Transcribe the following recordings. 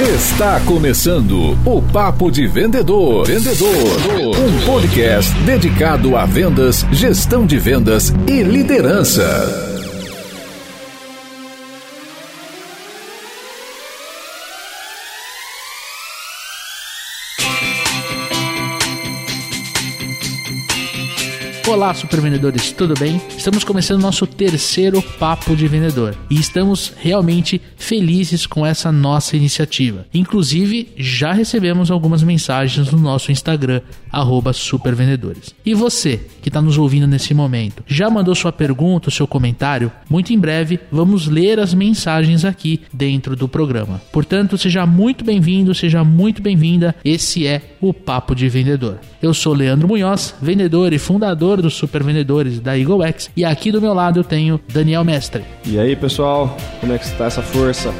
Está começando o Papo de Vendedor. Vendedor. Um podcast dedicado a vendas, gestão de vendas e liderança. Olá, super vendedores, tudo bem? Estamos começando nosso terceiro papo de vendedor e estamos realmente felizes com essa nossa iniciativa. Inclusive, já recebemos algumas mensagens no nosso Instagram, supervendedores. E você que está nos ouvindo nesse momento, já mandou sua pergunta, seu comentário? Muito em breve vamos ler as mensagens aqui dentro do programa. Portanto, seja muito bem-vindo, seja muito bem-vinda. Esse é o Papo de Vendedor. Eu sou Leandro Munhoz, vendedor e fundador dos super vendedores da Eagle X. E aqui do meu lado eu tenho Daniel Mestre. E aí, pessoal, como é que está essa força?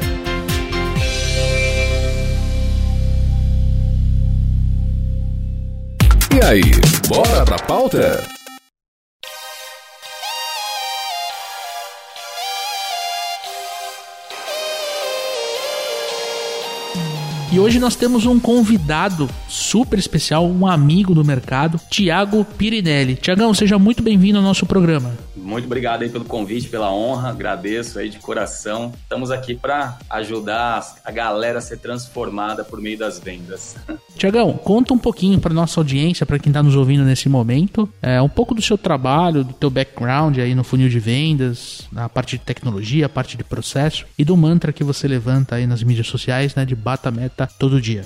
E aí, bora pra pauta? E hoje nós temos um convidado super especial, um amigo do mercado, Tiago Pirinelli. Tiagão, seja muito bem-vindo ao nosso programa. Muito obrigado aí pelo convite, pela honra, agradeço aí de coração. Estamos aqui para ajudar a galera a ser transformada por meio das vendas. Tiagão, conta um pouquinho para nossa audiência, para quem está nos ouvindo nesse momento, é, um pouco do seu trabalho, do teu background aí no funil de vendas, na parte de tecnologia, a parte de processo e do mantra que você levanta aí nas mídias sociais, né, de bata meta todo dia.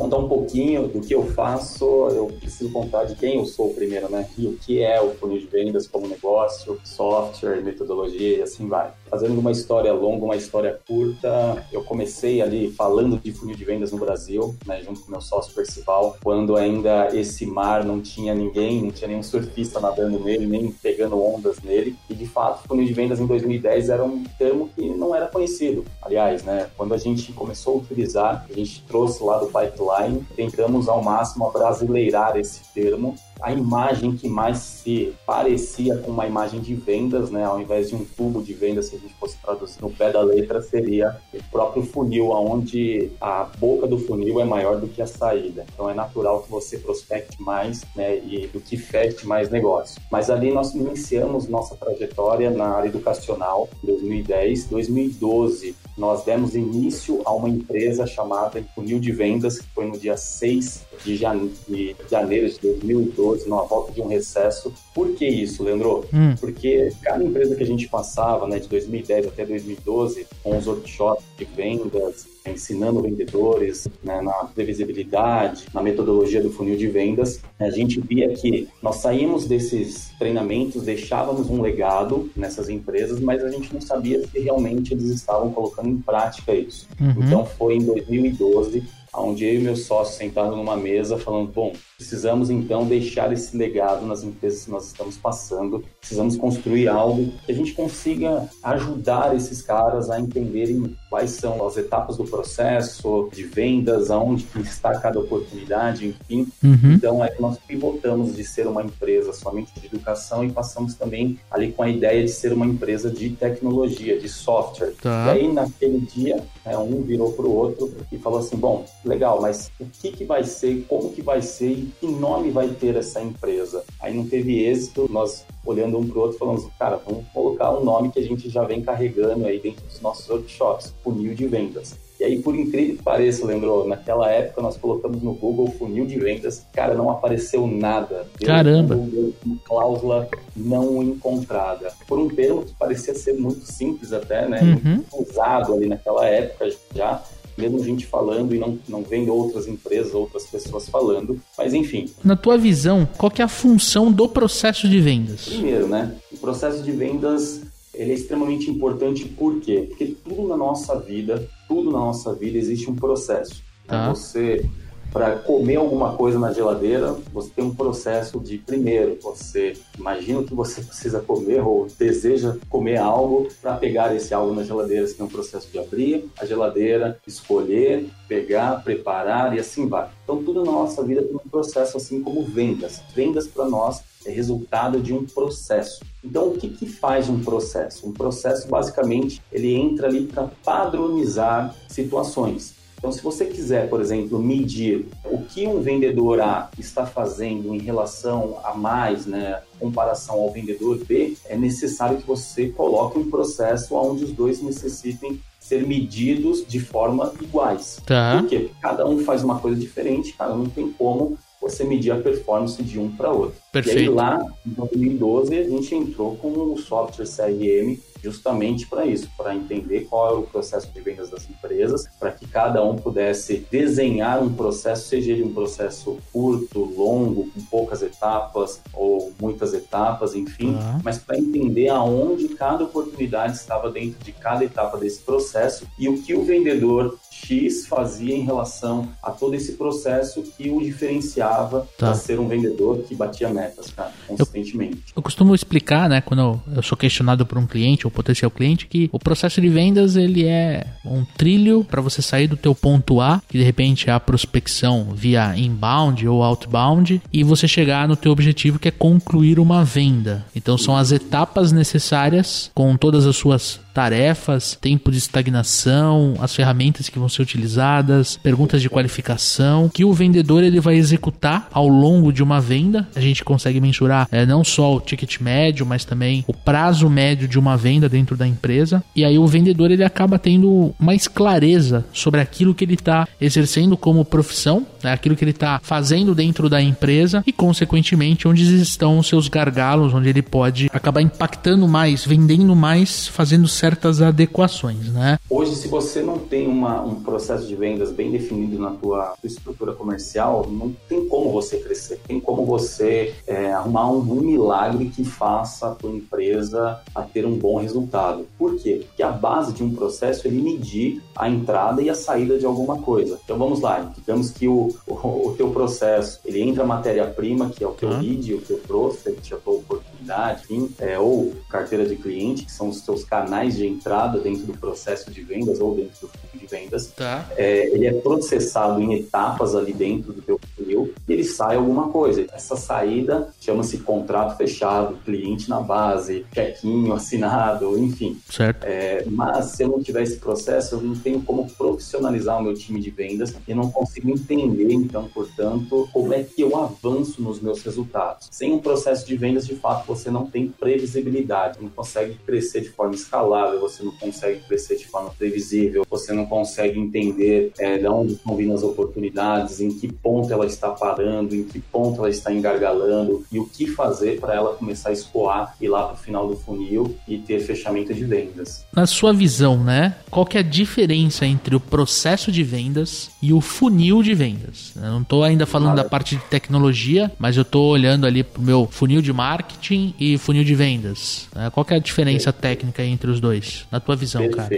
Contar um pouquinho do que eu faço, eu preciso contar de quem eu sou primeiro, né? E o que é o funil de vendas como negócio, software, metodologia e assim vai. Fazendo uma história longa, uma história curta, eu comecei ali falando de funil de vendas no Brasil, né, junto com meu sócio Percival, quando ainda esse mar não tinha ninguém, não tinha nenhum surfista nadando nele, nem pegando ondas nele. E de fato, funil de vendas em 2010 era um termo que não era conhecido. Aliás, né, quando a gente começou a utilizar, a gente trouxe lá do pipeline, tentamos ao máximo abrasileirar esse termo a imagem que mais se parecia com uma imagem de vendas, né? Ao invés de um tubo de vendas, se a gente fosse traduzir no pé da letra, seria o próprio funil, onde a boca do funil é maior do que a saída. Então é natural que você prospecte mais, né? E do que feche mais negócio. Mas ali nós iniciamos nossa trajetória na área educacional, 2010, 2012 nós demos início a uma empresa chamada Funil de Vendas, que foi no dia 6 de janeiro de 2012, numa volta de um recesso. Por que isso, Leandro? Hum. Porque cada empresa que a gente passava, né, de 2010 até 2012, com os workshops de vendas, ensinando vendedores né, na previsibilidade, na metodologia do funil de vendas, a gente via que nós saímos desses treinamentos, deixávamos um legado nessas empresas, mas a gente não sabia se realmente eles estavam colocando em prática isso. Uhum. Então foi em 2012 onde eu e meu sócio sentaram numa mesa falando, bom, precisamos então deixar esse legado nas empresas que nós estamos passando, precisamos construir algo que a gente consiga ajudar esses caras a entenderem quais são as etapas do processo de vendas, aonde está cada oportunidade, enfim. Uhum. Então, aí nós pivotamos de ser uma empresa somente de educação e passamos também ali com a ideia de ser uma empresa de tecnologia, de software. Tá. E aí, naquele dia, né, um virou para o outro e falou assim, bom, legal, mas o que, que vai ser, como que vai ser que nome vai ter essa empresa? Aí não teve êxito, nós olhando um para o outro falamos, cara, vamos colocar um nome que a gente já vem carregando aí dentro dos nossos workshops, funil de vendas. E aí, por incrível que pareça, lembrou, naquela época nós colocamos no Google funil de vendas, cara, não apareceu nada. Caramba! Google, cláusula não encontrada. Por um termo que parecia ser muito simples até, né? Uhum. Usado ali naquela época já, mesmo gente falando e não, não vendo outras empresas, outras pessoas falando, mas enfim. Na tua visão, qual que é a função do processo de vendas? Primeiro, né, o processo de vendas ele é extremamente importante por quê? Porque tudo na nossa vida, tudo na nossa vida existe um processo. Tá. Você para comer alguma coisa na geladeira, você tem um processo de primeiro, você imagina que você precisa comer ou deseja comer algo para pegar esse algo na geladeira. Você tem um processo de abrir a geladeira, escolher, pegar, preparar e assim vai. Então tudo na nossa vida tem um processo assim como vendas. Vendas para nós é resultado de um processo. Então, o que, que faz um processo? Um processo, basicamente, ele entra ali para padronizar situações. Então, se você quiser, por exemplo, medir o que um vendedor A está fazendo em relação a mais, né, comparação ao vendedor B, é necessário que você coloque um processo onde os dois necessitem ser medidos de forma iguais. Tá. Por quê? Porque cada um faz uma coisa diferente, cada um tem como você medir a performance de um para outro. Perfeito. E aí lá, em 2012, a gente entrou com o software CRM justamente para isso, para entender qual é o processo de vendas das empresas, para que cada um pudesse desenhar um processo, seja ele um processo curto, longo, com poucas etapas ou muitas etapas, enfim, Uhum. mas para entender aonde cada oportunidade estava dentro de cada etapa desse processo e o que o vendedor X fazia em relação a todo esse processo que o diferenciava Tá. para ser um vendedor que batia metas, cara, consistentemente. Eu costumo explicar, né, quando eu- eu sou questionado por um cliente ou potencial cliente, que o processo de vendas ele é um trilho para você sair do teu ponto A, que de repente é a prospecção via inbound ou outbound, e você chegar no teu objetivo que é concluir uma venda. Então são as etapas necessárias com todas as suas tarefas, tempo de estagnação, as ferramentas que vão ser utilizadas, perguntas de qualificação, que o vendedor ele vai executar ao longo de uma venda. A gente consegue mensurar eh, não só o ticket médio, mas também o prazo médio de uma venda dentro da empresa. E aí o vendedor ele acaba tendo mais clareza sobre aquilo que ele está exercendo como profissão, né, aquilo que ele está fazendo dentro da empresa e, consequentemente, onde estão os seus gargalos, onde ele pode acabar impactando mais, vendendo mais, fazendo certas adequações, né? Hoje, se você não tem uma, um processo de vendas bem definido na tua, tua estrutura comercial, não tem como você crescer, tem como você é, arrumar um, um milagre que faça a tua empresa a ter um bom resultado. Por quê? Porque a base de um processo é ele medir a entrada e a saída de alguma coisa. Então vamos lá, digamos que o, o, o teu processo, ele entra matéria-prima, que é o teu Tá. lead, o teu prospect, a tua oportunidade, enfim, é, ou carteira de cliente, que são os teus canais de entrada dentro do processo de vendas ou dentro do vendas. Tá. É, ele é processado em etapas ali dentro do teu funil e ele sai alguma coisa. Essa saída chama-se contrato fechado, cliente na base, chequinho assinado, enfim. Certo. É, mas se eu não tiver esse processo, eu não tenho como profissionalizar o meu time de vendas e não consigo entender, então, portanto, como é que eu avanço nos meus resultados. Sem um processo de vendas, de fato, você não tem previsibilidade, não consegue crescer de forma escalável, você não consegue crescer de forma previsível, você não consegue entender é, de onde estão vindo as oportunidades, em que ponto ela está parando, em que ponto ela está engargalando e o que fazer para ela começar a escoar e lá para o final do funil e ter fechamento de vendas. Na sua visão, né? Qual que é a diferença entre o processo de vendas e o funil de vendas? Eu não estou ainda falando da parte de tecnologia, mas eu estou olhando ali pro meu funil de marketing e funil de vendas. né? Qual que é a diferença técnica entre os dois? Na tua visão, cara.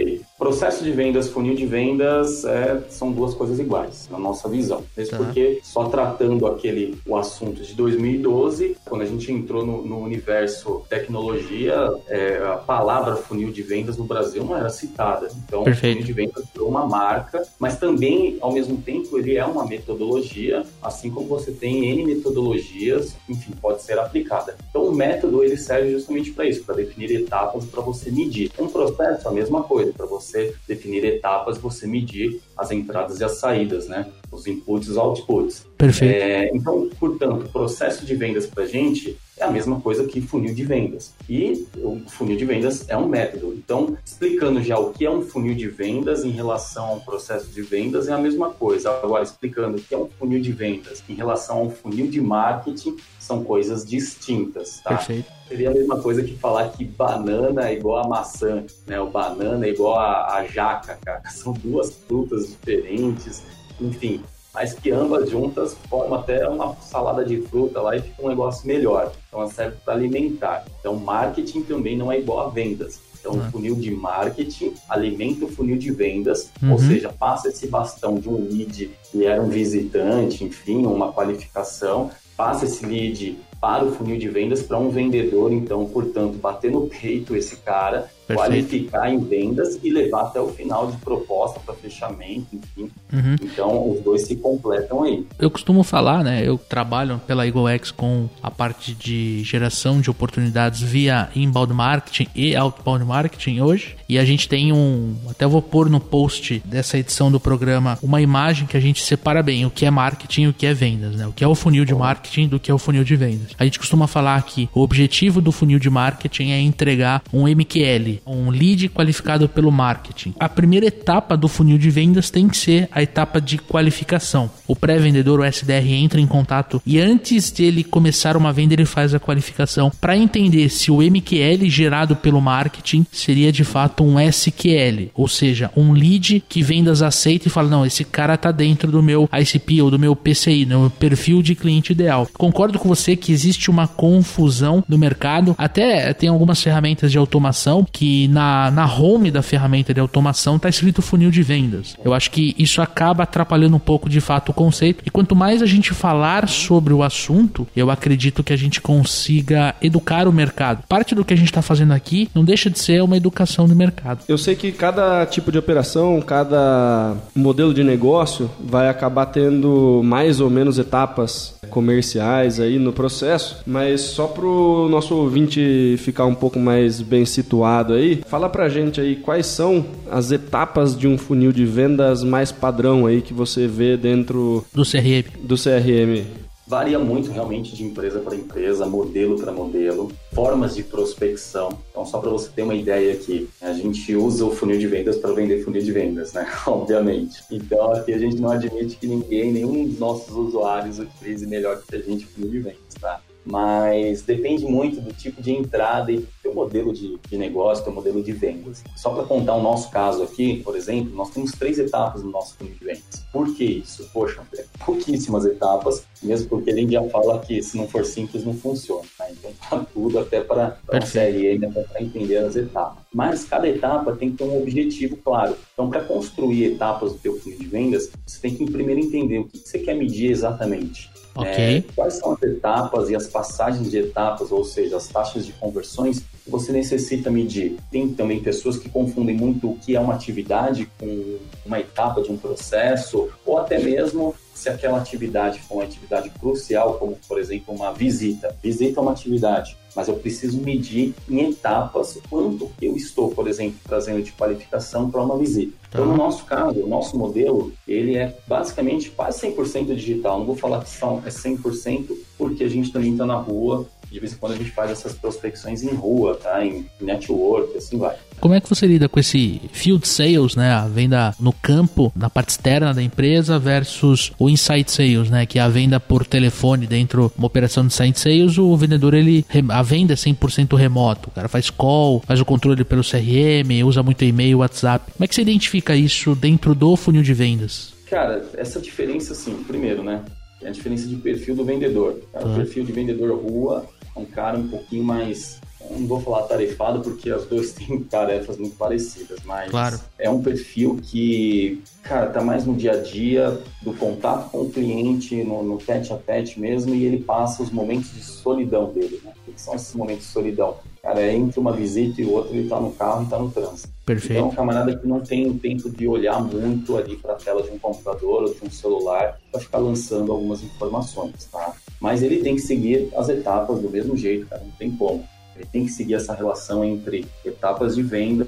Processo de vendas, funil de vendas é, são duas coisas iguais, na nossa visão. Mesmo Tá. porque, só tratando aquele o assunto de 2012, quando a gente entrou no, no universo tecnologia, é, a palavra funil de vendas no Brasil não era citada. Então, Perfeito. funil de vendas virou uma marca, mas também, ao mesmo tempo, ele é uma metodologia, assim como você tem N metodologias, enfim, pode ser aplicada. Então, o método, ele serve justamente para isso, para definir etapas para você medir. Um processo, a mesma coisa, para você definir etapas, você medir as entradas e as saídas, né? Os inputs e os outputs. Perfeito. É, então, portanto, o processo de vendas para a gente é a mesma coisa que funil de vendas. E o funil de vendas é um método. Então, explicando já o que é um funil de vendas em relação a um processo de vendas é a mesma coisa. Agora, explicando o que é um funil de vendas em relação a um funil de marketing, são coisas distintas, tá? Perfeito. Seria a mesma coisa que falar que banana é igual a maçã, né? O banana é igual a, a jaca, cara. São duas frutas diferentes, enfim. Mas que ambas juntas formam até uma salada de fruta lá e fica um negócio melhor. Então, serve para alimentar. Então, marketing também não é igual a vendas. Então, Ah. o funil de marketing alimenta o funil de vendas, Uhum. ou seja, passa esse bastão de um lead que era um visitante, enfim, uma qualificação, passa esse lead para o funil de vendas para um vendedor, então, portanto, bater no peito esse cara Perfeito. qualificar em vendas e levar até o final de proposta para fechamento, enfim. Uhum. Então, os dois se completam aí. Eu costumo falar, né? Eu trabalho pela EagleX com a parte de geração de oportunidades via inbound marketing e outbound marketing hoje. E a gente tem um. Até vou pôr no post dessa edição do programa uma imagem que a gente separa bem o que é marketing e o que é vendas, né? O que é o funil de marketing do que é o funil de vendas. A gente costuma falar que o objetivo do funil de marketing é entregar um MQL, um lead qualificado pelo marketing. A primeira etapa do funil de vendas tem que ser a etapa de qualificação. O pré-vendedor, o SDR, entra em contato e antes de ele começar uma venda, ele faz a qualificação para entender se o MQL gerado pelo marketing seria de fato um SQL, ou seja, um lead que vendas aceita e fala: não, esse cara tá dentro do meu ICP ou do meu PCI, no meu perfil de cliente ideal. Concordo com você que existe uma confusão no mercado, até tem algumas ferramentas de automação que na, na home da ferramenta de automação está escrito funil de vendas. Eu acho que isso acaba atrapalhando um pouco de fato o conceito. E quanto mais a gente falar sobre o assunto, eu acredito que a gente consiga educar o mercado. Parte do que a gente está fazendo aqui não deixa de ser uma educação do mercado. Eu sei que cada tipo de operação, cada modelo de negócio vai acabar tendo mais ou menos etapas comerciais aí no processo, mas só para o nosso ouvinte ficar um pouco mais bem situado aí, fala pra gente aí quais são as etapas de um funil de vendas mais padrão aí que você vê dentro Do CRM. do CRM. Varia muito realmente de empresa para empresa, modelo para modelo, formas de prospecção. Então, só para você ter uma ideia aqui, a gente usa o funil de vendas para vender funil de vendas, né? Obviamente. Então, aqui a gente não admite que ninguém, nenhum dos nossos usuários utilize melhor que a gente funil de vendas, tá? Mas depende muito do tipo de entrada e do teu modelo de, de negócio, teu modelo de vendas. Só para contar o nosso caso aqui, por exemplo, nós temos três etapas no nosso funil de vendas. Por que isso? Poxa, é pouquíssimas etapas, mesmo porque a gente já fala que se não for simples não funciona. Tá? Então, para tudo, até para o CRM, até para entender as etapas. Mas cada etapa tem que ter um objetivo claro. Então, para construir etapas do teu funil de vendas, você tem que primeiro entender o que você quer medir exatamente. Ok. É, quais são as etapas e as passagens de etapas, ou seja, as taxas de conversões que você necessita medir? Tem também pessoas que confundem muito o que é uma atividade com uma etapa de um processo, ou até mesmo se aquela atividade for uma atividade crucial, como por exemplo uma visita. Visita é uma atividade, mas eu preciso medir em etapas quanto eu estou, por exemplo, trazendo de qualificação para uma visita. Então, no nosso caso, o nosso modelo, ele é basicamente quase 100% digital. Não vou falar que são, é 100% porque a gente também está na rua. De vez em quando a gente faz essas prospecções em rua, tá? Em network, assim vai. Como é que você lida com esse field sales, né? A venda no campo, na parte externa da empresa, versus o inside sales, né? Que é a venda por telefone dentro de uma operação de inside sales, o vendedor, ele a venda é 100% remoto. O cara faz call, faz o controle pelo CRM, usa muito e-mail, WhatsApp. Como é que você identifica isso dentro do funil de vendas? Cara, essa diferença, assim, primeiro, né? É a diferença de perfil do vendedor. Cara, O perfil de vendedor rua é um cara um pouquinho mais não vou falar tarefado porque as duas têm tarefas muito parecidas, mas Claro. é um perfil que, cara, tá mais no dia a dia do contato com o cliente, no, no tete a tete mesmo, e ele passa os momentos de solidão dele, né? O que são esses momentos de solidão? Cara, é entre uma visita e outra, ele tá no carro e tá no trânsito. Perfeito. Então, é um camarada que não tem o tempo de olhar muito ali para a tela de um computador ou de um celular para ficar lançando algumas informações, tá? Mas ele tem que seguir as etapas do mesmo jeito, cara, não tem como. Ele tem que seguir essa relação entre etapas de vendas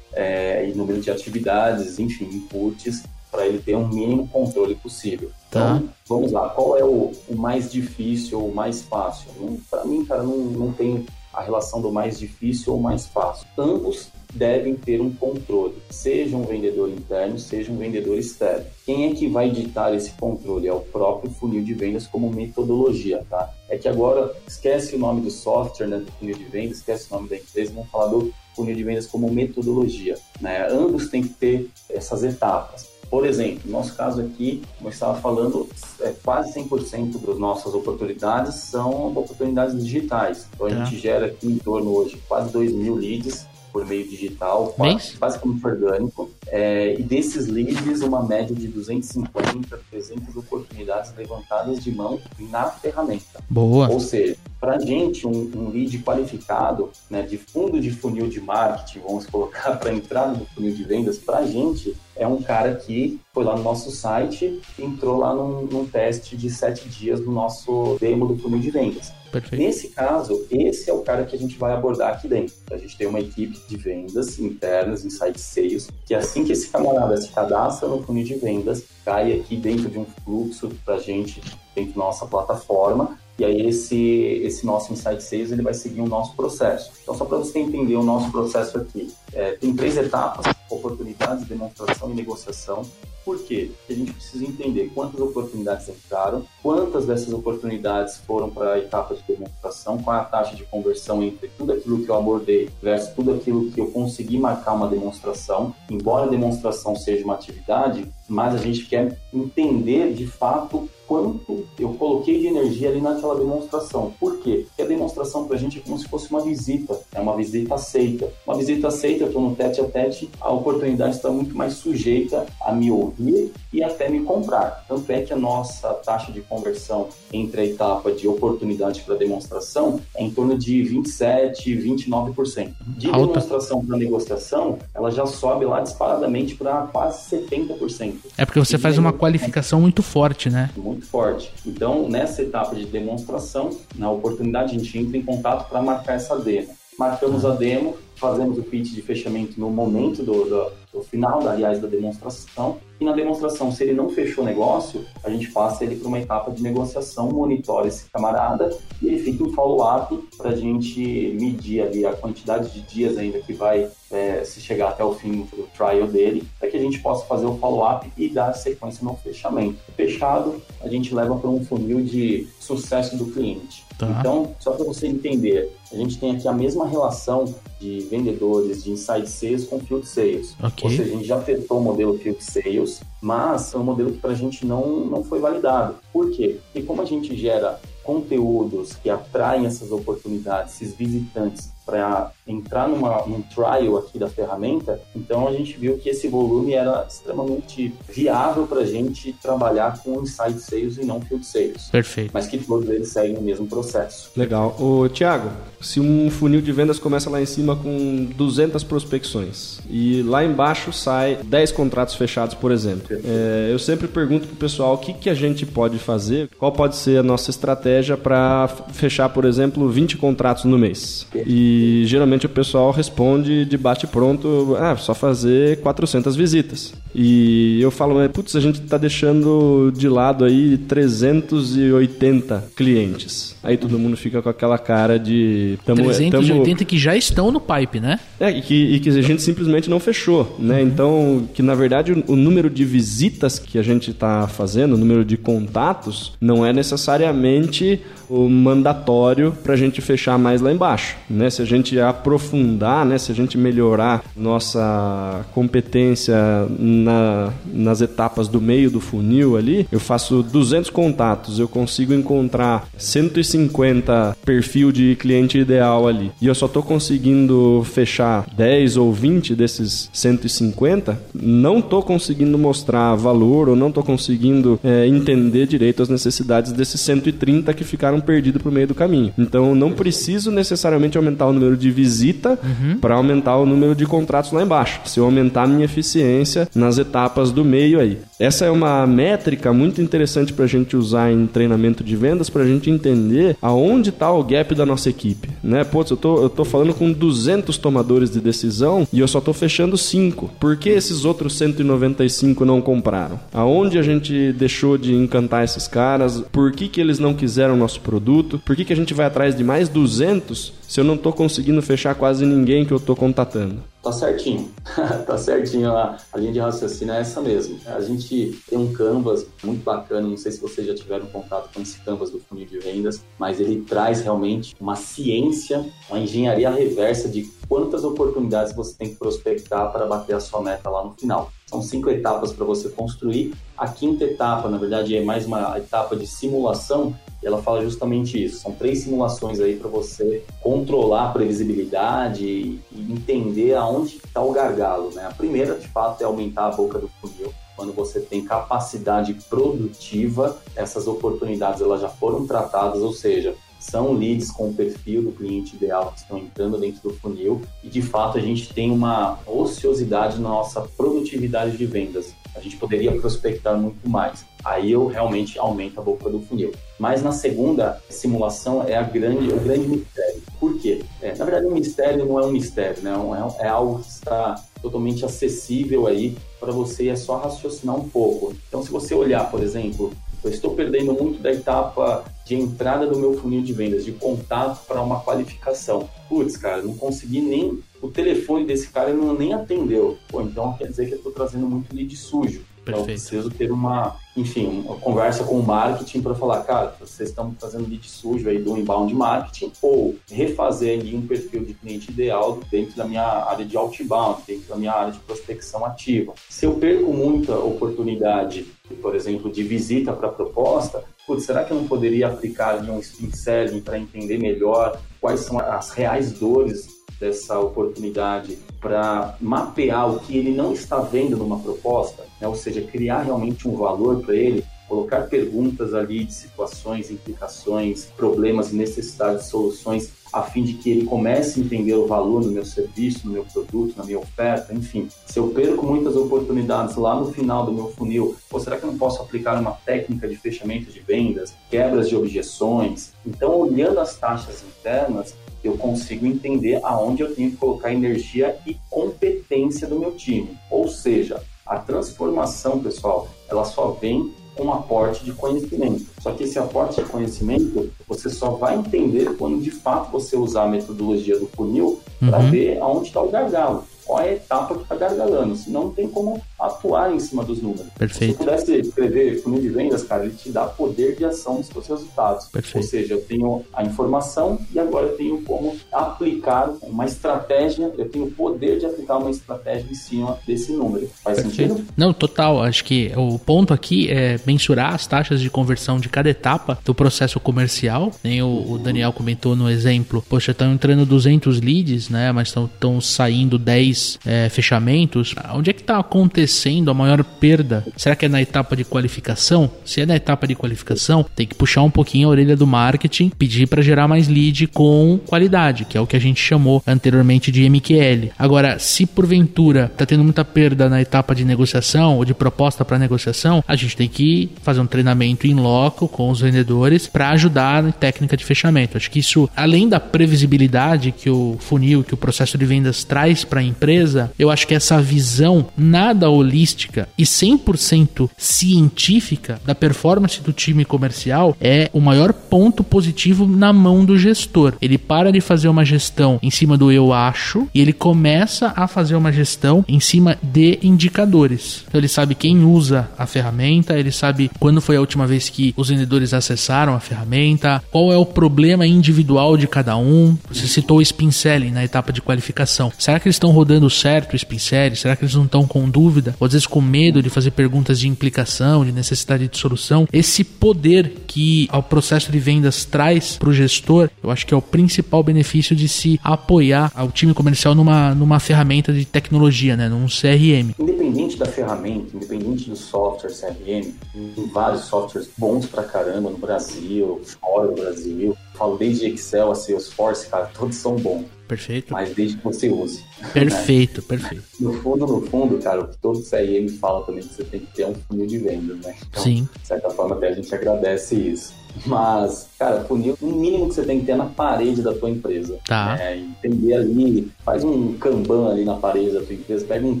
é, e número de atividades, enfim, inputs, para ele ter um mínimo controle possível. Tá. Então, vamos lá, qual é o, o mais difícil ou o mais fácil? Para mim, cara, não, não tem a relação do mais difícil ou mais fácil. Ambos devem ter um controle, seja um vendedor interno, seja um vendedor externo. Quem é que vai ditar esse controle? É o próprio funil de vendas como metodologia, tá? É que agora esquece o nome do software, né, do funil de vendas, esquece o nome da empresa, vamos falar do funil de vendas como metodologia, né? Ambos têm que ter essas etapas. Por exemplo, no nosso caso aqui, como eu estava falando, é, quase 100% das nossas oportunidades são oportunidades digitais. Então, a Tá. gente gera aqui em torno hoje quase 2 mil leads por meio digital, Mês? quase, basicamente orgânico. É, e desses leads, uma média de 250, 300 oportunidades levantadas de mão na ferramenta. Boa. Ou seja, Para a gente, um, um, lead qualificado, né, de fundo de funil de marketing, vamos colocar para entrar no funil de vendas, para a gente é um cara que foi lá no nosso site, entrou lá num, num teste de sete dias no nosso demo do funil de vendas. Perfeito. Nesse caso, esse é o cara que a gente vai abordar aqui dentro. A gente tem uma equipe de vendas internas, inside sales, que assim que esse camarada se cadastra no funil de vendas, cai aqui dentro de um fluxo para a gente, dentro da nossa plataforma, e aí esse, esse nosso Insight Sales ele vai seguir o nosso processo. Então, só para você entender o nosso processo aqui, é, tem três etapas, oportunidades, demonstração e negociação. Por quê? Porque a gente precisa entender quantas oportunidades entraram, quantas dessas oportunidades foram para a etapa de demonstração, qual é a taxa de conversão entre tudo aquilo que eu abordei versus tudo aquilo que eu consegui marcar uma demonstração. Embora a demonstração seja uma atividade, mas a gente quer entender de fato quanto eu coloquei de energia ali naquela demonstração. Por quê? Porque a demonstração para a gente é como se fosse uma visita, é uma visita aceita. Uma visita aceita, eu estou no tete a tete, a oportunidade está muito mais sujeita a me ouvir e até me comprar. Tanto é que a nossa taxa de conversão entre a etapa de oportunidade para demonstração é em torno de 27, 29%. De Alta. demonstração para negociação, ela já sobe lá disparadamente para quase 70%. É porque você faz uma qualificação muito forte, né? Muito muito forte. Então, nessa etapa de demonstração, na oportunidade, a gente entra em contato para marcar essa demo. Marcamos a demo, fazemos o pitch de fechamento no momento do, do, do final, aliás, da demonstração. E na demonstração, se ele não fechou o negócio, a gente passa ele para uma etapa de negociação, monitora esse camarada e ele fica em follow-up para a gente medir ali a quantidade de dias ainda que vai é, se chegar até o fim do trial dele, para que a gente possa fazer o follow-up e dar sequência no fechamento. Fechado, a gente leva para um funil de sucesso do cliente. Tá. Então, só para você entender, a gente tem aqui a mesma relação de vendedores de inside sales com field sales. Okay. Ou seja, a gente já testou o modelo field sales, mas é um modelo que para a gente não, não foi validado. Por quê? Porque como a gente gera conteúdos que atraem essas oportunidades, esses visitantes para entrar numa, num trial aqui da ferramenta, então a gente viu que esse volume era extremamente viável para a gente trabalhar com inside sales e não field sales. Perfeito. Mas que todos eles seguem o mesmo processo. Legal. O Thiago, se um funil de vendas começa lá em cima com 200 prospecções e lá embaixo sai 10 contratos fechados, por exemplo, é, eu sempre pergunto para o pessoal o que, que a gente pode fazer, qual pode ser a nossa estratégia para fechar, por exemplo, 20 contratos no mês. E geralmente o pessoal responde de bate pronto, ah, só fazer 400 visitas. E eu falo, putz, a gente está deixando de lado aí 380 clientes. Aí todo mundo fica com aquela cara de... Tamo, 380 tamo... que já estão no pipe, né? É, e que, e que a gente simplesmente não fechou, né? Uhum. Então, que na verdade o, o número de visitas que a gente está fazendo, o número de contatos, não é necessariamente o mandatório para a gente fechar mais lá embaixo, né? Se a gente aprofundar, né? Se a gente melhorar nossa competência na, nas etapas do meio do funil ali, eu faço 200 contatos, eu consigo encontrar 150 perfil de cliente ideal ali. E eu só estou conseguindo fechar 10 ou 20 desses 150, não estou conseguindo mostrar valor ou não estou conseguindo é, entender direito as necessidades desses 130 que ficaram perdidos por meio do caminho. Então, não preciso necessariamente aumentar o número de visita uhum. para aumentar o número de contratos lá embaixo. Se eu aumentar a minha eficiência nas etapas do meio aí. Essa é uma métrica muito interessante para a gente usar em treinamento de vendas para a gente entender aonde está o gap da nossa equipe. Né? Putz, eu tô, eu tô falando com 200 tomadores de decisão e eu só tô fechando 5. Por que esses outros 195 não compraram? Aonde a gente deixou de encantar esses caras? Por que, que eles não quiseram nosso produto? produto? Por que, que a gente vai atrás de mais 200 se eu não estou conseguindo fechar quase ninguém que eu estou contatando? Tá certinho, tá certinho. A, a linha de raciocínio é essa mesmo. A gente tem um canvas muito bacana, não sei se vocês já tiveram contato com esse canvas do funil de vendas, mas ele traz realmente uma ciência, uma engenharia reversa de quantas oportunidades você tem que prospectar para bater a sua meta lá no final. São cinco etapas para você construir. A quinta etapa, na verdade, é mais uma etapa de simulação. E ela fala justamente isso. São três simulações aí para você controlar a previsibilidade e entender aonde está o gargalo. Né? A primeira, de fato, é aumentar a boca do funil quando você tem capacidade produtiva, essas oportunidades elas já foram tratadas, ou seja, são leads com o perfil do cliente ideal que estão entrando dentro do funil e de fato a gente tem uma ociosidade na nossa produtividade de vendas. A gente poderia prospectar muito mais. Aí eu realmente aumento a boca do funil. Mas na segunda simulação é a grande, o grande mistério. Por quê? É, na verdade, o mistério não é um mistério, né? É, é algo que está totalmente acessível aí para você, é só raciocinar um pouco. Então, se você olhar, por exemplo, eu estou perdendo muito da etapa de entrada do meu funil de vendas, de contato para uma qualificação. Putz, cara, não consegui nem. O telefone desse cara não nem atendeu. Pô, então quer dizer que eu estou trazendo muito lead sujo. Então, eu preciso ter uma, enfim, uma conversa com o marketing para falar, cara, vocês estão fazendo lead sujo aí do inbound marketing ou refazer ali um perfil de cliente ideal dentro da minha área de outbound, dentro da minha área de prospecção ativa. Se eu perco muita oportunidade, por exemplo, de visita para proposta, putz, será que eu não poderia aplicar ali um spin selling para entender melhor quais são as reais dores dessa oportunidade para mapear o que ele não está vendo numa proposta, né? ou seja, criar realmente um valor para ele, colocar perguntas ali de situações, implicações, problemas, necessidades, soluções, a fim de que ele comece a entender o valor no meu serviço, no meu produto, na minha oferta, enfim. Se eu perco muitas oportunidades lá no final do meu funil, ou será que eu não posso aplicar uma técnica de fechamento de vendas, quebras de objeções? Então, olhando as taxas internas, eu consigo entender aonde eu tenho que colocar energia e competência do meu time. Ou seja, a transformação, pessoal, ela só vem com um aporte de conhecimento. Só que esse aporte de conhecimento você só vai entender quando de fato você usar a metodologia do funil uhum. para ver aonde está o gargalo qual é a etapa que está gargalando, senão não tem como atuar em cima dos números. Perfeito. Se pudesse escrever funil de vendas, cara, ele te dá poder de ação nos seus resultados. Perfeito. Ou seja, eu tenho a informação e agora eu tenho como aplicar uma estratégia, eu tenho o poder de aplicar uma estratégia em cima desse número. Faz Perfeito. sentido? Não, total. Acho que o ponto aqui é mensurar as taxas de conversão de cada etapa do processo comercial. Nem o, o Daniel comentou no exemplo, poxa, estão entrando 200 leads, né, mas estão saindo 10 é, fechamentos. Onde é que está acontecendo acontecendo a maior perda? Será que é na etapa de qualificação? Se é na etapa de qualificação, tem que puxar um pouquinho a orelha do marketing, pedir para gerar mais lead com qualidade, que é o que a gente chamou anteriormente de MQL. Agora, se porventura está tendo muita perda na etapa de negociação ou de proposta para negociação, a gente tem que fazer um treinamento em loco com os vendedores para ajudar na técnica de fechamento. Acho que isso, além da previsibilidade que o funil, que o processo de vendas traz para a empresa, eu acho que essa visão nada holística e 100% científica da performance do time comercial é o maior ponto positivo na mão do gestor. Ele para de fazer uma gestão em cima do eu acho e ele começa a fazer uma gestão em cima de indicadores. Então ele sabe quem usa a ferramenta, ele sabe quando foi a última vez que os vendedores acessaram a ferramenta, qual é o problema individual de cada um. Você citou o spin selling na etapa de qualificação. Será que eles estão rodando certo o spin selling? Será que eles não estão com dúvida? Dúvida, ou às vezes com medo de fazer perguntas de implicação, de necessidade de solução, esse poder que o processo de vendas traz para o gestor, eu acho que é o principal benefício de se apoiar ao time comercial numa, numa ferramenta de tecnologia, né, num CRM. Independente da ferramenta, independente do software CRM, tem vários softwares bons pra caramba no Brasil, fora do Brasil. Falo desde Excel a Salesforce, cara, todos são bons. Perfeito. Mas desde que você use. Perfeito, né? perfeito. No fundo, no fundo, cara, o que todo CRM fala também que você tem que ter um funil de vendas, né? Então, Sim. De certa forma, até a gente agradece isso. Mas, cara, funil, o mínimo que você tem que ter é na parede da tua empresa. Tá. É, entender ali, faz um Kanban ali na parede da tua empresa, pega um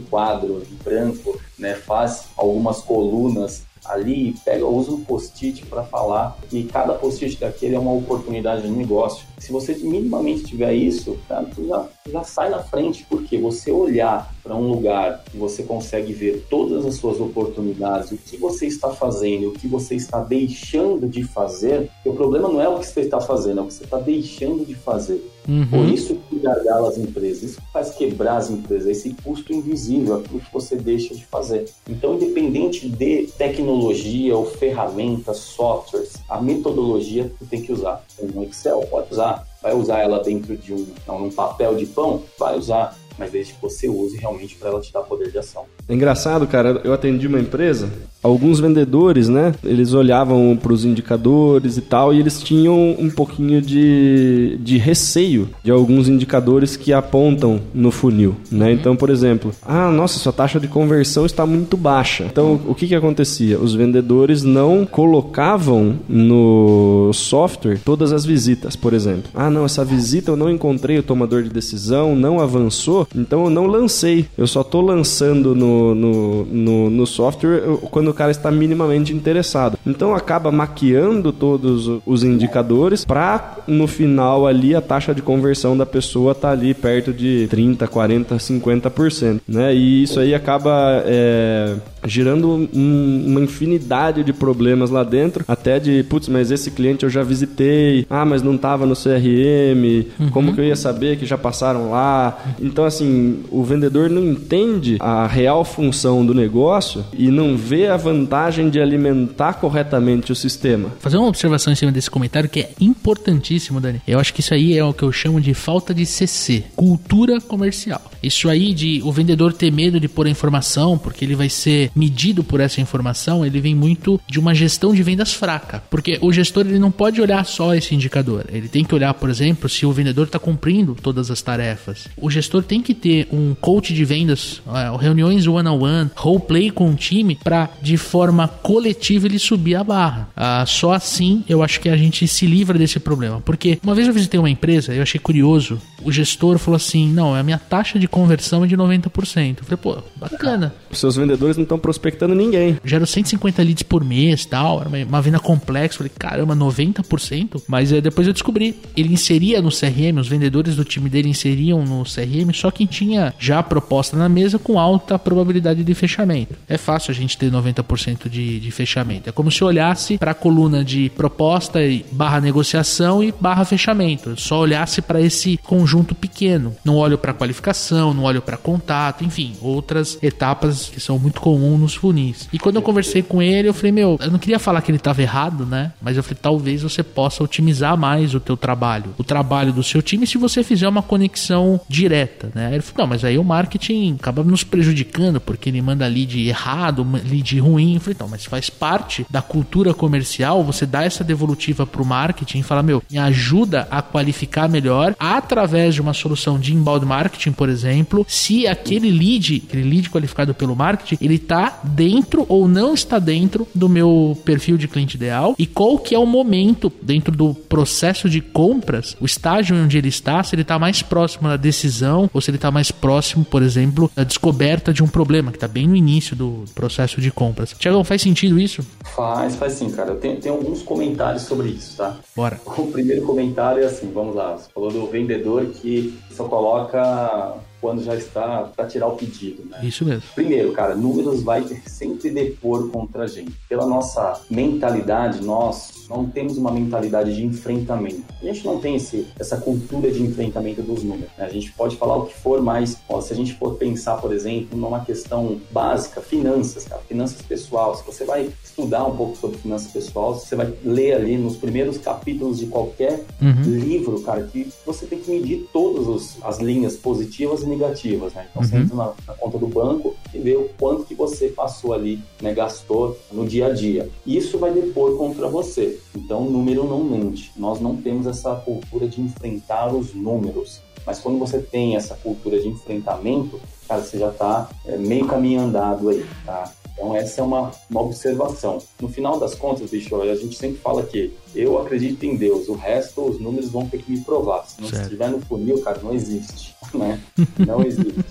quadro de branco, né? Faz algumas colunas ali, pega, usa um post-it para falar que cada post-it daquele é uma oportunidade de negócio. Se você minimamente tiver isso, tu já, já sai na frente, porque você olhar para um lugar que você consegue ver todas as suas oportunidades, o que você está fazendo, o que você está deixando de fazer, o problema não é o que você está fazendo, é o que você está deixando de fazer. Uhum. Por isso que gargala as empresas, isso faz quebrar as empresas, esse custo invisível, aquilo que você deixa de fazer. Então, independente de tecnologia ou ferramentas, softwares, a metodologia que tem que usar. No Excel, pode usar. Vai usar ela dentro de um, um papel de pão? Vai usar mas desde que você use realmente para ela te dar poder de ação. É engraçado, cara, eu atendi uma empresa alguns vendedores, né? Eles olhavam para os indicadores e tal, e eles tinham um pouquinho de, de receio de alguns indicadores que apontam no funil, né? Uhum. Então, por exemplo, ah, nossa, sua taxa de conversão está muito baixa. Então, o que que acontecia? Os vendedores não colocavam no software todas as visitas, por exemplo. Ah, não, essa visita eu não encontrei o tomador de decisão, não avançou, então eu não lancei. Eu só estou lançando no, no, no, no software quando o cara está minimamente interessado. Então acaba maquiando todos os indicadores para no final ali a taxa de conversão da pessoa tá ali perto de 30, 40, 50%, né? E isso aí acaba é, gerando um, uma infinidade de problemas lá dentro, até de, putz, mas esse cliente eu já visitei, ah, mas não estava no CRM, uhum. como que eu ia saber que já passaram lá? Então, assim, o vendedor não entende a real função do negócio e não vê a vantagem de alimentar corretamente o sistema. Fazer uma observação em cima desse comentário que é importantíssimo, Dani. Eu acho que isso aí é o que eu chamo de falta de CC, cultura comercial. Isso aí de o vendedor ter medo de pôr a informação, porque ele vai ser medido por essa informação, ele vem muito de uma gestão de vendas fraca. Porque o gestor ele não pode olhar só esse indicador. Ele tem que olhar, por exemplo, se o vendedor está cumprindo todas as tarefas. O gestor tem que ter um coach de vendas, é, reuniões one-on-one, roleplay com o time, para de forma coletiva ele subir a barra. Ah, só assim eu acho que a gente se livra desse problema. Porque uma vez eu visitei uma empresa, eu achei curioso, o gestor falou assim: não, a minha taxa de conversão é de 90%. Eu falei, pô, bacana. Os seus vendedores não estão prospectando ninguém. Gero 150 leads por mês tal, era uma, uma venda complexa. Falei, caramba, 90%? Mas é, depois eu descobri, ele inseria no CRM, os vendedores do time dele inseriam no CRM só quem tinha já a proposta na mesa com alta probabilidade de fechamento. É fácil a gente ter 90% de, de fechamento. É como se olhasse para a coluna de proposta barra negociação e barra fechamento. Eu só olhasse para esse conjunto pequeno. Não olho para qualificação, não olho para contato, enfim, outras etapas que são muito comuns nos funis. E quando eu conversei com ele, eu falei, meu, eu não queria falar que ele estava errado, né? Mas eu falei, talvez você possa otimizar mais o teu trabalho, o trabalho do seu time, se você fizer uma conexão direta, né? Ele falou, não, mas aí o marketing acaba nos prejudicando, porque ele manda lead errado, lead ruim. Eu falei, não, mas faz parte da cultura comercial você dá essa devolutiva pro marketing e falar, meu, me ajuda a qualificar melhor através de uma solução de inbound marketing, por exemplo, se aquele lead, aquele lead qualificado pelo marketing, ele tá está dentro ou não está dentro do meu perfil de cliente ideal e qual que é o momento dentro do processo de compras, o estágio onde ele está, se ele está mais próximo da decisão ou se ele está mais próximo, por exemplo, da descoberta de um problema que está bem no início do processo de compras. Tiagão, faz sentido isso? Faz, faz sim, cara. Eu tenho, tenho alguns comentários sobre isso, tá? Bora. O primeiro comentário é assim, vamos lá. Você falou do vendedor que só coloca quando já está para tirar o pedido, né? Isso mesmo. Primeiro, cara, números vai sempre depor contra a gente. Pela nossa mentalidade, nós não temos uma mentalidade de enfrentamento. A gente não tem esse, essa cultura de enfrentamento dos números. Né? A gente pode falar o que for, mas ó, se a gente for pensar, por exemplo, numa questão básica, finanças, cara, finanças pessoal, se você vai estudar um pouco sobre finanças pessoal, você vai ler ali nos primeiros capítulos de qualquer uhum. livro, cara, que você tem que medir todas as linhas positivas e negativas, né? Então uhum. você entra na, na, conta do banco e vê o quanto que você passou ali, né, gastou no dia a dia. Isso vai depor contra você. Então o número não mente. Nós não temos essa cultura de enfrentar os números. Mas quando você tem essa cultura de enfrentamento, cara, você já está é, meio caminho andado aí, tá? Então essa é uma, uma observação. No final das contas, bicho, a gente sempre fala que eu acredito em Deus, o resto os números vão ter que me provar. Se não estiver no funil, cara, não existe, né? Não existe.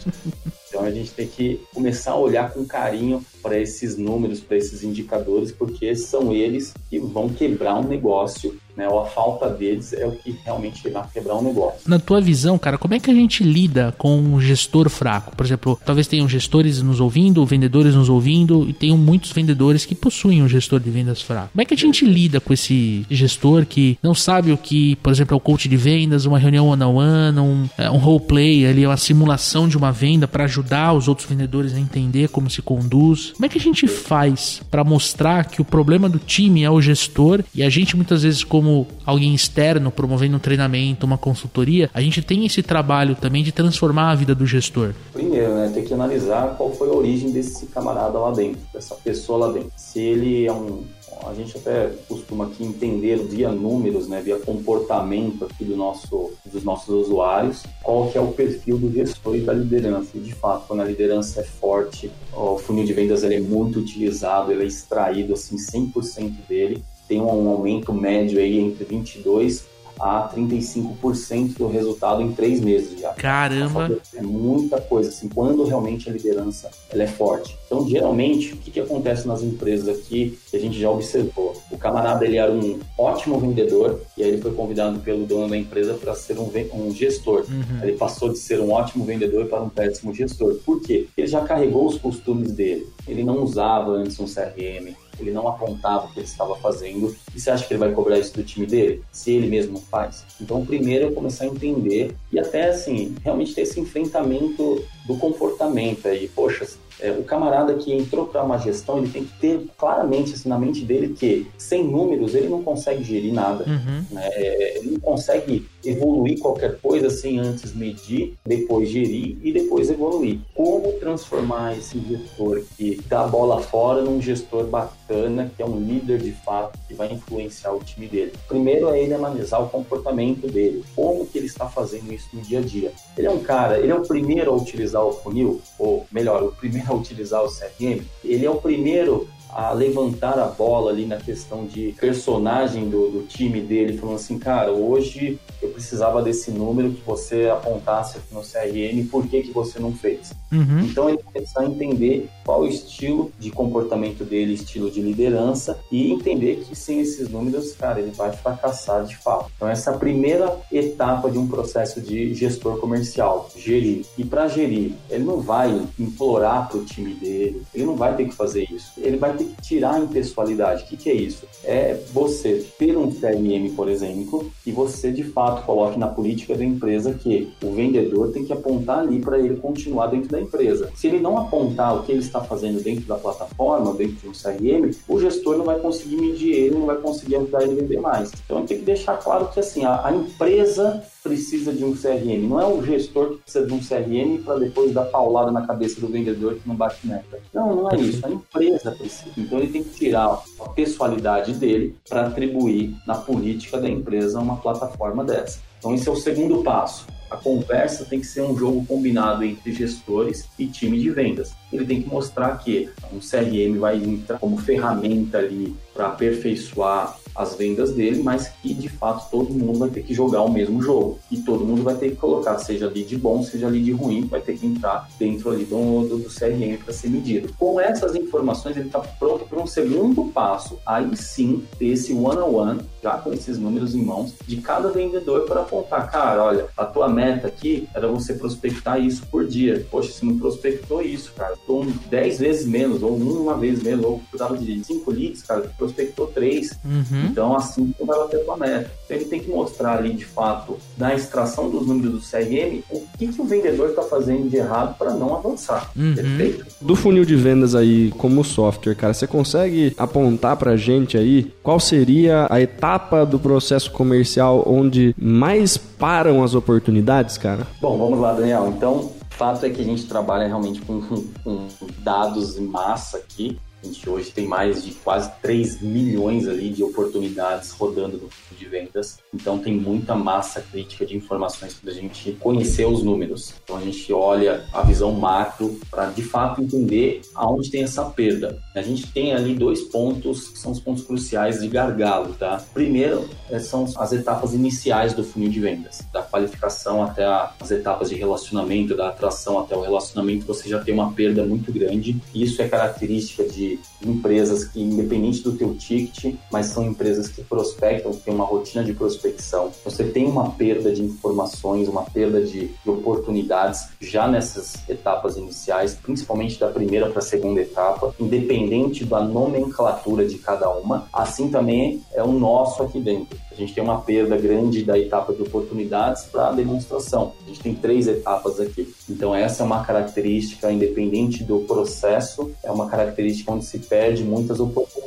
Então a gente tem que começar a olhar com carinho para esses números, para esses indicadores, porque são eles que vão quebrar um negócio né? Ou a falta deles é o que realmente vai quebrar um negócio. Na tua visão, cara, como é que a gente lida com um gestor fraco? Por exemplo, talvez tenham gestores nos ouvindo, vendedores nos ouvindo, e tenham muitos vendedores que possuem um gestor de vendas fraco. Como é que a gente lida com esse gestor que não sabe o que, por exemplo, é o coach de vendas, uma reunião one-on-one, um, é, um roleplay ali, uma simulação de uma venda para ajudar os outros vendedores a entender como se conduz? Como é que a gente faz para mostrar que o problema do time é o gestor e a gente muitas vezes como alguém externo promovendo um treinamento, uma consultoria, a gente tem esse trabalho também de transformar a vida do gestor? Primeiro, né, tem que analisar qual foi a origem desse camarada lá dentro, dessa pessoa lá dentro. Se ele é um a gente até costuma aqui entender via números, né, via comportamento aqui do nosso, dos nossos usuários, qual que é o perfil do gestor e da liderança. E de fato, quando a liderança é forte, o funil de vendas ele é muito utilizado, ele é extraído assim 100% dele, tem um aumento médio aí entre 22 a 35% do resultado em três meses já. Caramba! É muita coisa, assim, quando realmente a liderança ela é forte. Então, geralmente, o que, que acontece nas empresas aqui, que a gente já observou? O camarada, ele era um ótimo vendedor, e aí ele foi convidado pelo dono da empresa para ser um, um gestor. Uhum. Ele passou de ser um ótimo vendedor para um péssimo gestor. Por quê? Ele já carregou os costumes dele. Ele não usava antes um CRM, ele não apontava o que ele estava fazendo. E você acha que ele vai cobrar isso do time dele? Se ele mesmo não faz? Então, primeiro eu começar a entender e até assim, realmente ter esse enfrentamento do comportamento aí. Poxa, é, o camarada que entrou para uma gestão, ele tem que ter claramente assim, na mente dele que sem números ele não consegue gerir nada. Uhum. Né? É, ele não consegue evoluir qualquer coisa sem antes medir, depois gerir e depois evoluir. Como transformar esse gestor que dá a bola fora num gestor bacana, que é um líder de fato, que vai influenciar o time dele? Primeiro é ele analisar o comportamento dele, como que ele está fazendo isso no dia a dia. Ele é um cara, ele é o primeiro a utilizar o funil, ou melhor, o primeiro utilizar o CRM, ele é o primeiro a levantar a bola ali na questão de personagem do, do, time dele, falando assim, cara, hoje eu precisava desse número que você apontasse aqui no CRM, por que, que você não fez? Uhum. Então ele começar a entender qual o estilo de comportamento dele, estilo de liderança e entender que sem esses números, cara, ele vai fracassar de fato. Então essa é a primeira etapa de um processo de gestor comercial, gerir. E para gerir, ele não vai implorar para o time dele, ele não vai ter que fazer isso. Ele vai tem que tirar a impessoalidade. O que, que é isso? É você ter um CRM, por exemplo, e você de fato coloque na política da empresa que o vendedor tem que apontar ali para ele continuar dentro da empresa. Se ele não apontar o que ele está fazendo dentro da plataforma, dentro de um CRM, o gestor não vai conseguir medir ele, não vai conseguir ajudar ele a vender mais. Então tem que deixar claro que assim, a, a empresa precisa de um CRM. Não é o gestor que precisa de um CRM para depois dar paulada na cabeça do vendedor que não bate meta. Não, não é isso. A empresa precisa. Então ele tem que tirar a pessoalidade dele para atribuir na política da empresa uma plataforma dessa. Então esse é o segundo passo. A conversa tem que ser um jogo combinado entre gestores e time de vendas. Ele tem que mostrar que um CRM vai entrar como ferramenta ali para aperfeiçoar as vendas dele, mas que de fato todo mundo vai ter que jogar o mesmo jogo e todo mundo vai ter que colocar, seja lead bom, seja lead ruim, vai ter que entrar dentro ali do, do, do CRM para ser medido. Com essas informações, ele está pronto para um segundo passo, aí sim ter esse one-on-one, -on -one, já com esses números em mãos, de cada vendedor para apontar, cara, olha, a tua meta aqui era você prospectar isso por dia. Poxa, você não prospectou isso, cara, estou 10 vezes menos, ou uma vez menos, ou precisava de 5 leads, cara, prospectou 3. Uhum. Uhum. Então, assim você vai bater a meta. Então, ele tem que mostrar ali, de fato, na extração dos números do CRM, o que, que o vendedor está fazendo de errado para não avançar. Uhum. Perfeito? Do funil de vendas aí, como software, cara, você consegue apontar para gente aí qual seria a etapa do processo comercial onde mais param as oportunidades, cara? Bom, vamos lá, Daniel. Então, fato é que a gente trabalha realmente com, com dados em massa aqui. A gente hoje tem mais de quase 3 milhões ali de oportunidades rodando no fundo de vendas. Então tem muita massa crítica de informações para a gente conhecer os números. Então a gente olha a visão macro para de fato entender aonde tem essa perda. A gente tem ali dois pontos que são os pontos cruciais de gargalo, tá? Primeiro é, são as etapas iniciais do funil de vendas, da qualificação até as etapas de relacionamento, da atração até o relacionamento, você já tem uma perda muito grande. Isso é característica de empresas que, independente do teu ticket, mas são empresas que prospectam, que têm uma rotina de prospecção. Você tem uma perda de informações, uma perda de, de oportunidades já nessas etapas iniciais, principalmente da primeira para a segunda etapa, independente da nomenclatura de cada uma. Assim também é o nosso aqui dentro. A gente tem uma perda grande da etapa de oportunidades para a demonstração. A gente tem três etapas aqui. Então essa é uma característica independente do processo, é uma característica onde se perde muitas oportunidades.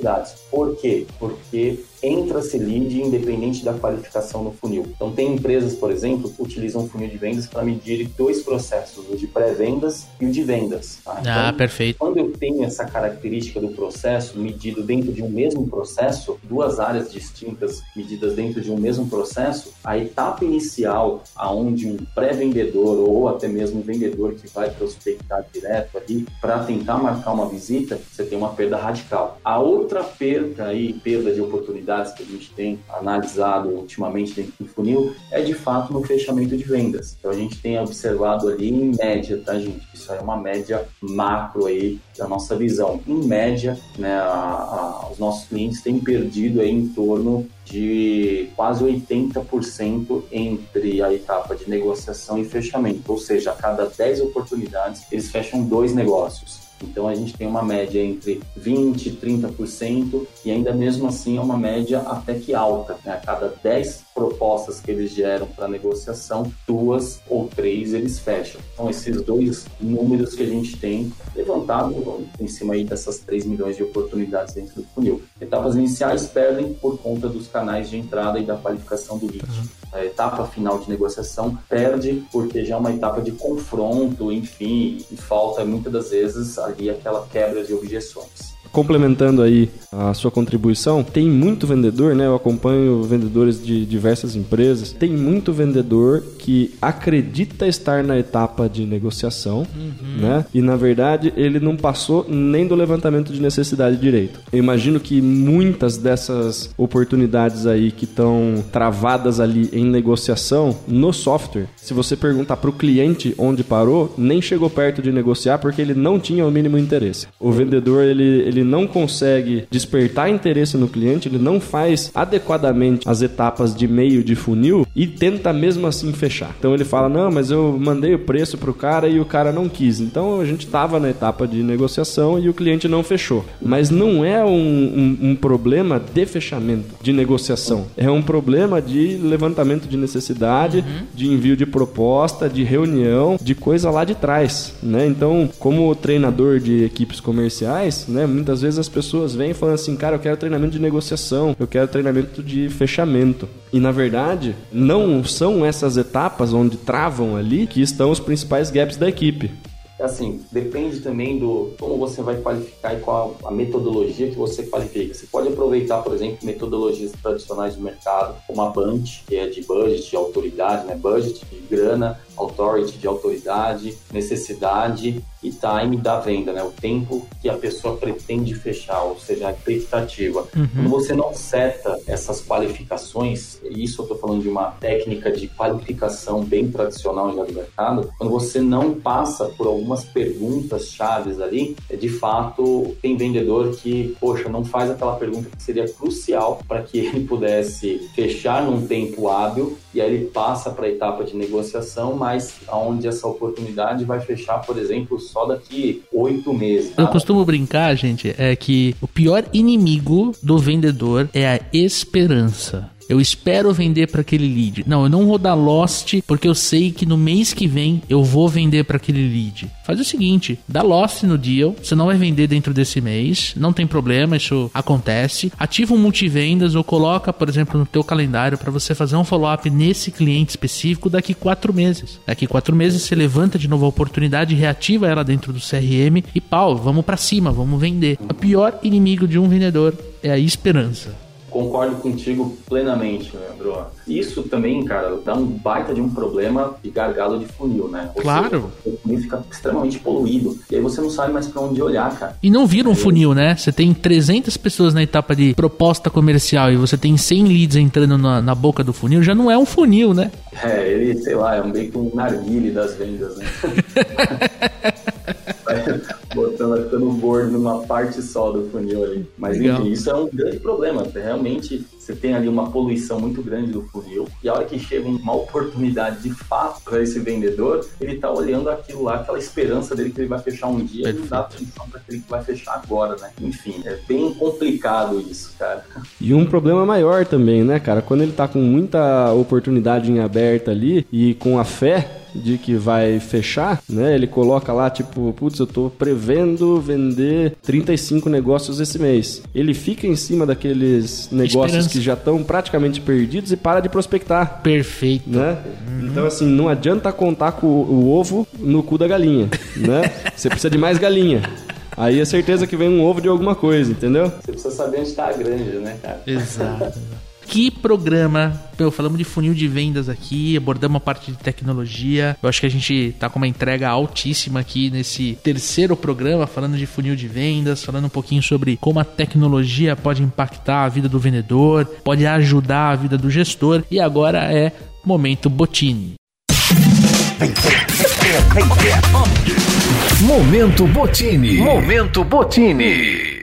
Por quê? Porque entra-se lead independente da qualificação no funil. Então, tem empresas, por exemplo, que utilizam o funil de vendas para medir dois processos, o de pré-vendas e o de vendas. Tá? Então, ah, perfeito. Quando eu tenho essa característica do processo medido dentro de um mesmo processo, duas áreas distintas medidas dentro de um mesmo processo, a etapa inicial, aonde um pré-vendedor ou até mesmo um vendedor que vai prospectar direto ali para tentar marcar uma visita, você tem uma perda radical. A outra perda aí, perda de oportunidade que a gente tem analisado ultimamente dentro do funil é de fato no fechamento de vendas. Então a gente tem observado ali em média, tá gente? Isso é uma média macro aí da nossa visão. Em média, né, a, a, os nossos clientes têm perdido aí em torno de quase 80% entre a etapa de negociação e fechamento, ou seja, a cada 10 oportunidades eles fecham dois negócios. Então a gente tem uma média entre 20% e 30% e ainda mesmo assim é uma média até que alta. Né? A cada 10 propostas que eles geram para negociação, duas ou três eles fecham. Então esses dois números que a gente tem levantado em cima aí dessas 3 milhões de oportunidades dentro do funil. Etapas iniciais perdem por conta dos canais de entrada e da qualificação do lead. Uhum. A etapa final de negociação perde porque já é uma etapa de confronto, enfim, e falta muitas das vezes ali aquela quebra de objeções complementando aí a sua contribuição, tem muito vendedor, né? Eu acompanho vendedores de diversas empresas. Tem muito vendedor que acredita estar na etapa de negociação, uhum. né? E na verdade ele não passou nem do levantamento de necessidade direito. Eu imagino que muitas dessas oportunidades aí que estão travadas ali em negociação no software, se você perguntar para o cliente onde parou, nem chegou perto de negociar porque ele não tinha o mínimo interesse. O vendedor ele, ele não consegue despertar interesse no cliente, ele não faz adequadamente as etapas de meio de funil e tenta mesmo assim fechar. Então ele fala: Não, mas eu mandei o preço pro cara e o cara não quis. Então a gente estava na etapa de negociação e o cliente não fechou. Mas não é um, um, um problema de fechamento, de negociação. É um problema de levantamento de necessidade, uhum. de envio de proposta, de reunião, de coisa lá de trás. Né? Então, como treinador de equipes comerciais, né, muitas Muitas vezes as pessoas vêm falando assim, cara, eu quero treinamento de negociação, eu quero treinamento de fechamento. E na verdade, não são essas etapas onde travam ali que estão os principais gaps da equipe assim, depende também do como você vai qualificar e qual a metodologia que você qualifica. Você pode aproveitar, por exemplo, metodologias tradicionais do mercado, como a BUNT, que é de budget, de autoridade, né? Budget de grana, authority de autoridade, necessidade e time da venda, né? O tempo que a pessoa pretende fechar, ou seja, a expectativa. Uhum. Quando você não seta essas qualificações, e isso eu estou falando de uma técnica de qualificação bem tradicional já do mercado, quando você não passa por algumas perguntas chaves ali, é de fato tem vendedor que, poxa, não faz aquela pergunta que seria crucial para que ele pudesse fechar num tempo hábil e aí ele passa para a etapa de negociação, mas onde essa oportunidade vai fechar, por exemplo, só daqui oito meses. Eu costumo brincar, gente, é que o pior inimigo do vendedor é a esperança. Eu espero vender para aquele lead. Não, eu não vou dar lost porque eu sei que no mês que vem eu vou vender para aquele lead. Faz o seguinte, dá lost no deal, você não vai vender dentro desse mês, não tem problema, isso acontece. Ativa um multivendas ou coloca, por exemplo, no teu calendário para você fazer um follow-up nesse cliente específico daqui quatro meses. Daqui quatro meses você levanta de novo a oportunidade, reativa ela dentro do CRM e pau, vamos para cima, vamos vender. O pior inimigo de um vendedor é a esperança. Concordo contigo plenamente, Leandro. Isso também, cara, dá um baita de um problema de gargalo de funil, né? Ou claro. Seja, o funil fica extremamente poluído. E aí você não sabe mais para onde olhar, cara. E não vira um funil, né? Você tem 300 pessoas na etapa de proposta comercial e você tem 100 leads entrando na, na boca do funil, já não é um funil, né? É, ele, sei lá, é um meio que um narguile das vendas, né? gordo numa parte só do funil ali. Mas Legal. enfim, isso é um grande problema. Realmente, você tem ali uma poluição muito grande do funil, e a hora que chega uma oportunidade de fato para esse vendedor, ele está olhando aquilo lá, aquela esperança dele que ele vai fechar um dia, Perfeito. e não dá atenção para aquele que vai fechar agora, né? Enfim, é bem complicado isso, cara. E um problema maior também, né, cara? Quando ele está com muita oportunidade em aberta ali e com a fé de que vai fechar, né? Ele coloca lá, tipo, putz, eu tô prevendo vender 35 negócios esse mês. Ele fica em cima daqueles negócios. Que já estão praticamente perdidos e para de prospectar. Perfeito. Né? Uhum. Então, assim, não adianta contar com o, o ovo no cu da galinha, né? Você precisa de mais galinha. Aí é certeza que vem um ovo de alguma coisa, entendeu? Você precisa saber onde está a granja, né, cara? Exato. Que programa. Pô, falamos de funil de vendas aqui, abordamos a parte de tecnologia. Eu acho que a gente tá com uma entrega altíssima aqui nesse terceiro programa, falando de funil de vendas, falando um pouquinho sobre como a tecnologia pode impactar a vida do vendedor, pode ajudar a vida do gestor. E agora é Momento Botini. Momento Botini. Momento Botini.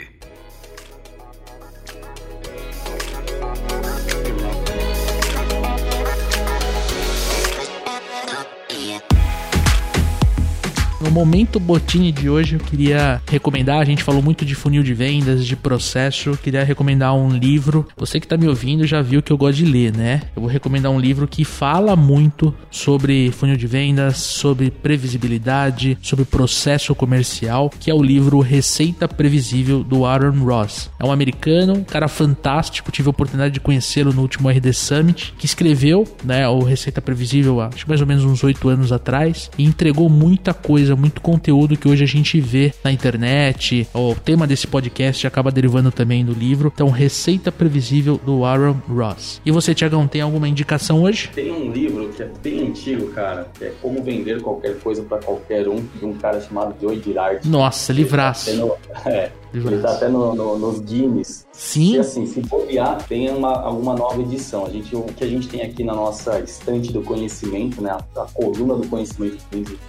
Momento Botini de hoje, eu queria recomendar. A gente falou muito de funil de vendas, de processo. Queria recomendar um livro. Você que está me ouvindo já viu que eu gosto de ler, né? Eu vou recomendar um livro que fala muito sobre funil de vendas, sobre previsibilidade, sobre processo comercial, que é o livro Receita Previsível do Aaron Ross. É um americano, um cara fantástico. Tive a oportunidade de conhecê-lo no último RD Summit, que escreveu, né, o Receita Previsível, acho mais ou menos uns oito anos atrás, e entregou muita coisa, muito conteúdo que hoje a gente vê na internet. O tema desse podcast acaba derivando também do livro. Então, Receita Previsível do Aaron Ross. E você, Tiagão, tem alguma indicação hoje? Tem um livro que é bem antigo, cara, que é Como Vender Qualquer Coisa para Qualquer Um, de um cara chamado Joey Girard. Nossa, livraço. É, ele tá até no, no, nos Guinness. Sim. E assim, se bobear, tem uma, alguma nova edição. A gente, o que a gente tem aqui na nossa estante do conhecimento, né? A, a coluna do conhecimento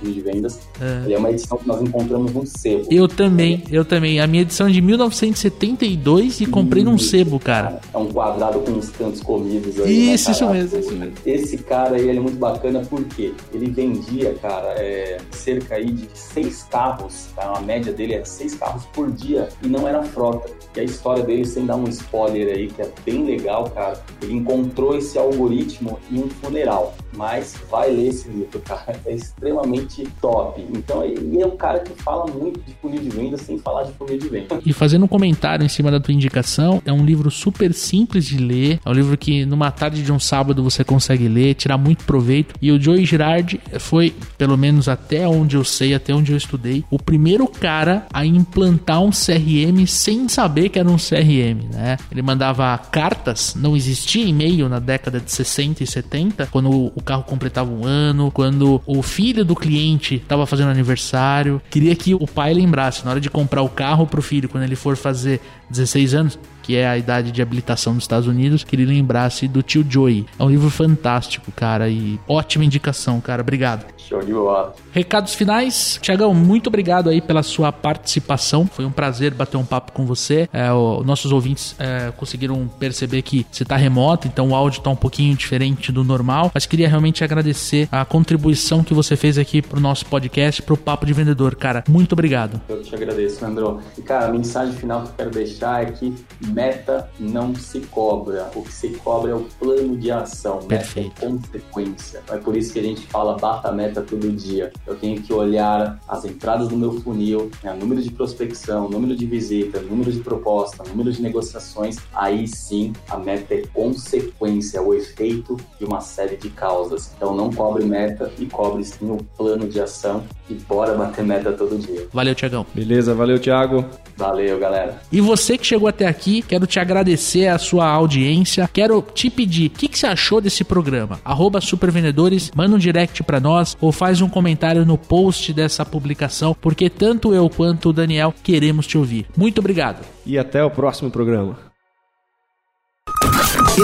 de vendas, é. é uma edição que nós encontramos num sebo. Eu também, eu também. A minha edição é de 1972 e comprei num sebo, cara. É um quadrado com uns cantos comidos aí. Né, isso, né, isso mesmo, isso mesmo. Esse cara aí, ele é muito bacana porque ele vendia, cara, é, cerca aí de seis carros, tá? A média dele é seis carros por dia e não era frota. E a história dele, sem dar um spoiler aí, que é bem legal, cara, ele encontrou esse algoritmo em um funeral. Mas vai ler esse livro, cara. É extremamente top. Então, ele é um cara que fala muito de funil de venda sem falar de funil de venda. E fazendo um comentário em cima da tua indicação, é um livro super simples de ler. É um livro que numa tarde de um sábado você consegue ler, tirar muito proveito. E o Joey Girard foi, pelo menos até onde eu sei, até onde eu estudei, o primeiro cara a implantar um CRM sem saber que era um CRM, né? Ele mandava cartas, não existia e-mail na década de 60 e 70, quando o carro completava um ano, quando o filho do cliente estava fazendo aniversário, queria que o pai lembrasse na hora de comprar o carro pro filho quando ele for fazer 16 anos, que é a idade de habilitação dos Estados Unidos, que ele lembrasse do tio Joey. É um livro fantástico, cara, e ótima indicação, cara. Obrigado. Show de bola. Recados finais. Tiagão, muito obrigado aí pela sua participação. Foi um prazer bater um papo com você. É, o, nossos ouvintes é, conseguiram perceber que você está remoto, então o áudio está um pouquinho diferente do normal, mas queria realmente agradecer a contribuição que você fez aqui pro nosso podcast, pro Papo de Vendedor, cara. Muito obrigado. Eu te agradeço, André. E, cara, a mensagem final que eu quero deixar é que meta não se cobra. O que se cobra é o plano de ação, Perfeito. meta é consequência. É por isso que a gente fala bata a meta todo dia. Eu tenho que olhar as entradas do meu funil, né, número de prospecção, número de visita, número de proposta, número de negociações. Aí sim a meta é consequência, é o efeito de uma série de causas. Então não cobre meta e cobre sim o plano de ação e bora bater meta todo dia. Valeu, Tiagão. Beleza, valeu, Thiago. Valeu, galera. E você que chegou até aqui, quero te agradecer a sua audiência. Quero te pedir, o que, que, você achou desse programa? Arroba Supervendedores, manda um direct para nós ou faz um comentário no post dessa publicação, porque tanto eu quanto o Daniel queremos te ouvir. Muito obrigado. E até o próximo programa.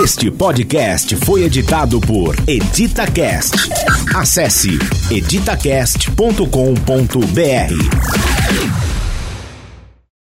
Este podcast foi editado por EditaCast. Acesse editacast.com.br.